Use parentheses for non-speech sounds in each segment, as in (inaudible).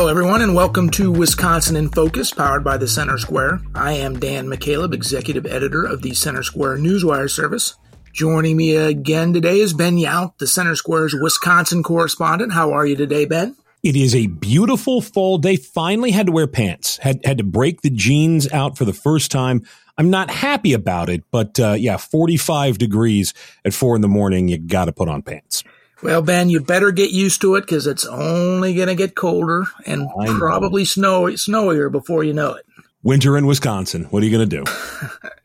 Hello, everyone, and welcome to Wisconsin in Focus, powered by the Center Square. I am Dan McCaleb, executive editor of the Center Square Newswire service. Joining me again today is Ben Yount, the Center Square's Wisconsin correspondent. How are you today, Ben? It is a beautiful fall day. Finally had to wear pants. Had had to break the jeans out for the first time. I'm not happy about it, but uh, yeah, 45 degrees at four in the morning. You got to put on pants. Well, Ben, you better get used to it because it's only going to get colder and probably snowy, snowier before you know it. Winter in Wisconsin. What are you going to do?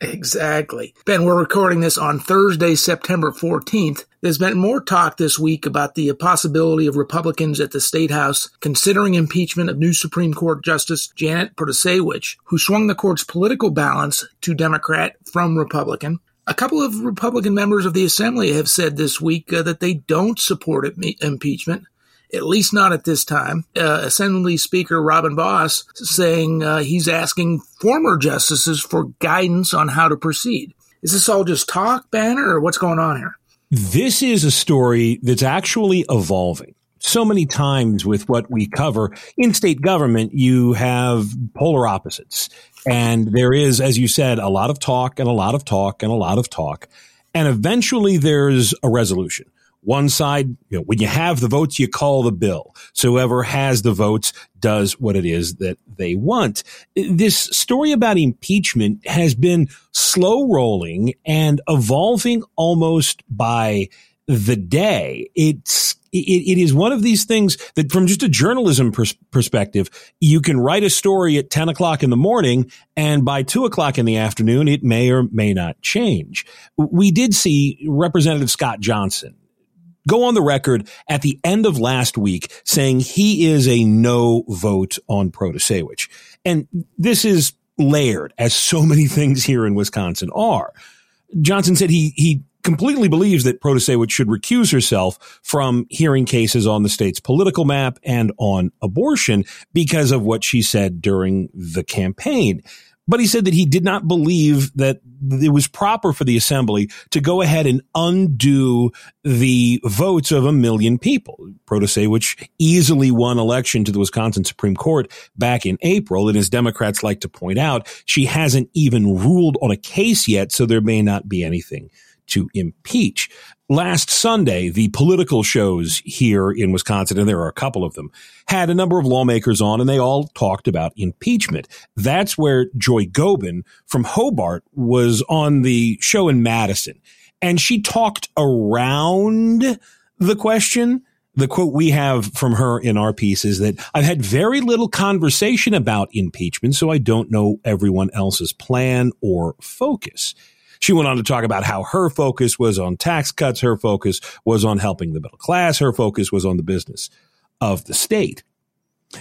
(laughs) exactly. Ben, we're recording this on Thursday, September 14th. There's been more talk this week about the possibility of Republicans at the State House considering impeachment of new Supreme Court Justice Janet Protasiewicz, who swung the court's political balance to Democrat from Republican. A couple of Republican members of the Assembly have said this week uh, that they don't support impeachment, at least not at this time. Uh, Assembly Speaker Robin Vos saying uh, he's asking former justices for guidance on how to proceed. Is this all just talk, Banner, or what's going on here? This is a story that's actually evolving. So many times with what we cover in state government, you have polar opposites. And there is, as you said, a lot of talk and a lot of talk and a lot of talk. And eventually there's a resolution. One side, you know, when you have the votes, you call the bill. So whoever has the votes does what it is that they want. This story about impeachment has been slow rolling and evolving almost by the day. It's it, it is one of these things that from just a journalism pers- perspective, you can write a story at 10 o'clock in the morning and by two o'clock in the afternoon, it may or may not change. We did see Representative Scott Johnson go on the record at the end of last week saying he is a no vote on Protasiewicz. And this is layered as so many (laughs) things here in Wisconsin are. Johnson said he, he completely believes that Protasiewicz should recuse herself from hearing cases on the state's political map and on abortion because of what she said during the campaign. But he said that he did not believe that it was proper for the assembly to go ahead and undo the votes of a million people. Protasiewicz easily won election to the Wisconsin Supreme Court back in April. And as Democrats like to point out, she hasn't even ruled on a case yet. So there may not be anything to impeach. Last Sunday, the political shows here in Wisconsin, and there are a couple of them, had a number of lawmakers on and they all talked about impeachment. That's where Joy Goeben from Hobart was on the show in Madison. And she talked around the question. The quote we have from her in our piece is that I've had very little conversation about impeachment, so I don't know everyone else's plan or focus. She went on to talk about how her focus was on tax cuts. Her focus was on helping the middle class. Her focus was on the business of the state.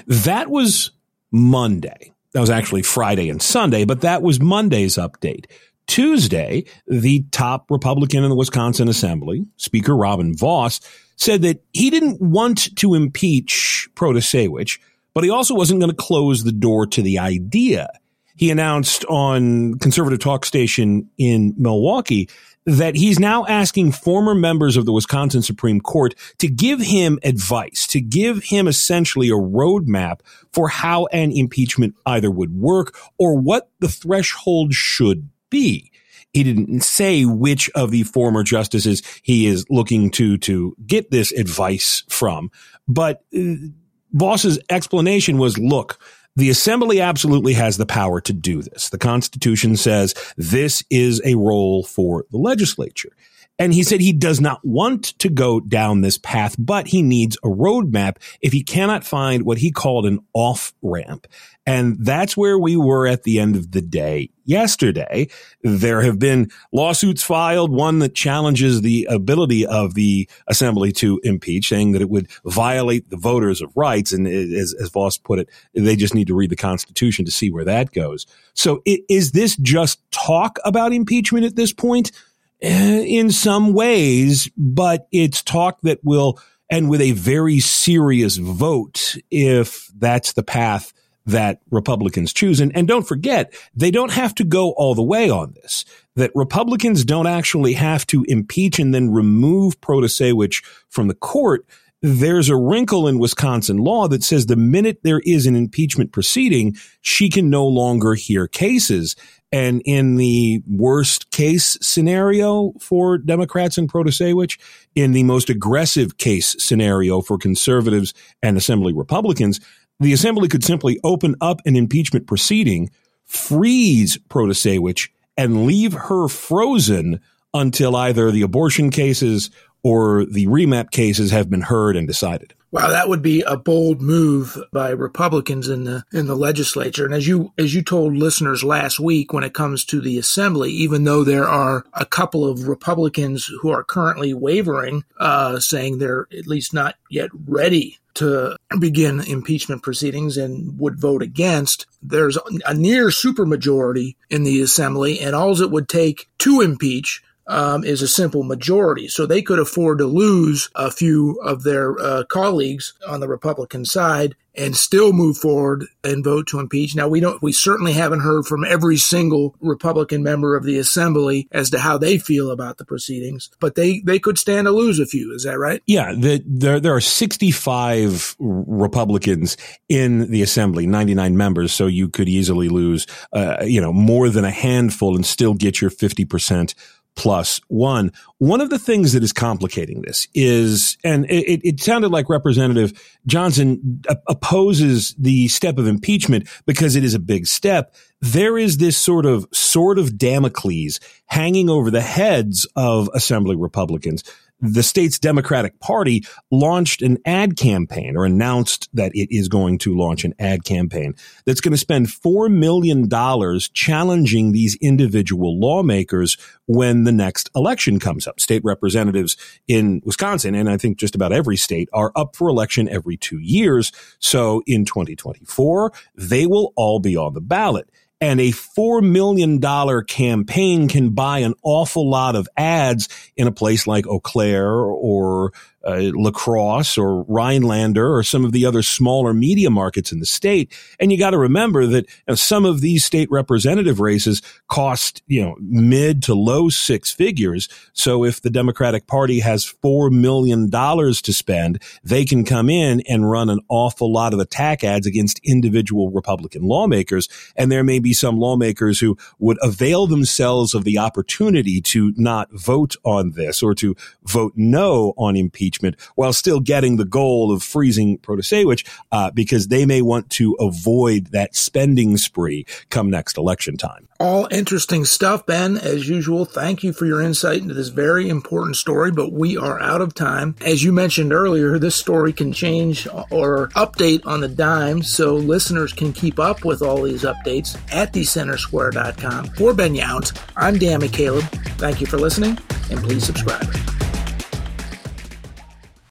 That was Monday. That was actually Friday and Sunday, but that was Monday's update. Tuesday, the top Republican in the Wisconsin Assembly, Speaker Robin Vos, said that he didn't want to impeach Protasiewicz, but he also wasn't going to close the door to the idea he announced on conservative talk station in Milwaukee that he's now asking former members of the Wisconsin Supreme Court to give him advice, to give him essentially a roadmap for how an impeachment either would work or what the threshold should be. He didn't say which of the former justices he is looking to to get this advice from, but uh, Vos's explanation was, look, the assembly absolutely has the power to do this. The Constitution says this is a role for the legislature. And he said he does not want to go down this path, but he needs a roadmap if he cannot find what he called an off ramp. And that's where we were at the end of the day yesterday. There have been lawsuits filed, one that challenges the ability of the assembly to impeach, saying that it would violate the voters of rights. And as, as Vos put it, they just need to read the Constitution to see where that goes. So is this just talk about impeachment at this point? Eh, in some ways, but it's talk that will end with a very serious vote if that's the path that Republicans choose. And, and don't forget, they don't have to go all the way on this. That Republicans don't actually have to impeach and then remove Protasiewicz from the court. There's a wrinkle in Wisconsin law that says the minute there is an impeachment proceeding, she can no longer hear cases. And in the worst case scenario for Democrats and Protasiewicz, in the most aggressive case scenario for conservatives and Assembly Republicans, the Assembly could simply open up an impeachment proceeding, freeze Protasiewicz, and leave her frozen until either the abortion cases or the remap cases have been heard and decided. Wow, that would be a bold move by Republicans in the in the legislature. And as you as you told listeners last week, when it comes to the assembly, even though there are a couple of Republicans who are currently wavering, uh, saying they're at least not yet ready to begin impeachment proceedings and would vote against. There's a near supermajority in the assembly, and all it would take to impeach um, is a simple majority. So they could afford to lose a few of their uh, colleagues on the Republican side and still move forward and vote to impeach. Now we don't, we certainly haven't heard from every single Republican member of the assembly as to how they feel about the proceedings, but they, they could stand to lose a few. Is that right? Yeah. The, there, there are 65 Republicans in the assembly, 99 members. So you could easily lose, uh, you know, more than a handful and still get your 50% plus one. One of the things that is complicating this is, and it, it sounded like Representative Johnson opposes the step of impeachment because it is a big step. There is this sort of sword of Damocles hanging over the heads of Assembly Republicans the state's Democratic Party launched an ad campaign or announced that it is going to launch an ad campaign that's going to spend $4 million challenging these individual lawmakers when the next election comes up. State representatives in Wisconsin, and I think just about every state, are up for election every two years. So in 2024, they will all be on the ballot and a $4 million campaign can buy an awful lot of ads in a place like Eau Claire or uh, La Crosse or Rhinelander or some of the other smaller media markets in the state. And you got to remember that you know, some of these state representative races cost, you know, mid to low six figures. So if the Democratic Party has $4 million to spend, they can come in and run an awful lot of attack ads against individual Republican lawmakers. And there may be some lawmakers who would avail themselves of the opportunity to not vote on this or to vote no on impeachment while still getting the goal of freezing Protasiewicz uh, because they may want to avoid that spending spree come next election time. All interesting stuff, Ben. As usual, thank you for your insight into this very important story, but we are out of time. As you mentioned earlier, this story can change or update on the dime, so listeners can keep up with all these updates at thecentersquare.com. For Ben Yount, I'm Dan McCaleb. Thank you for listening, and please subscribe.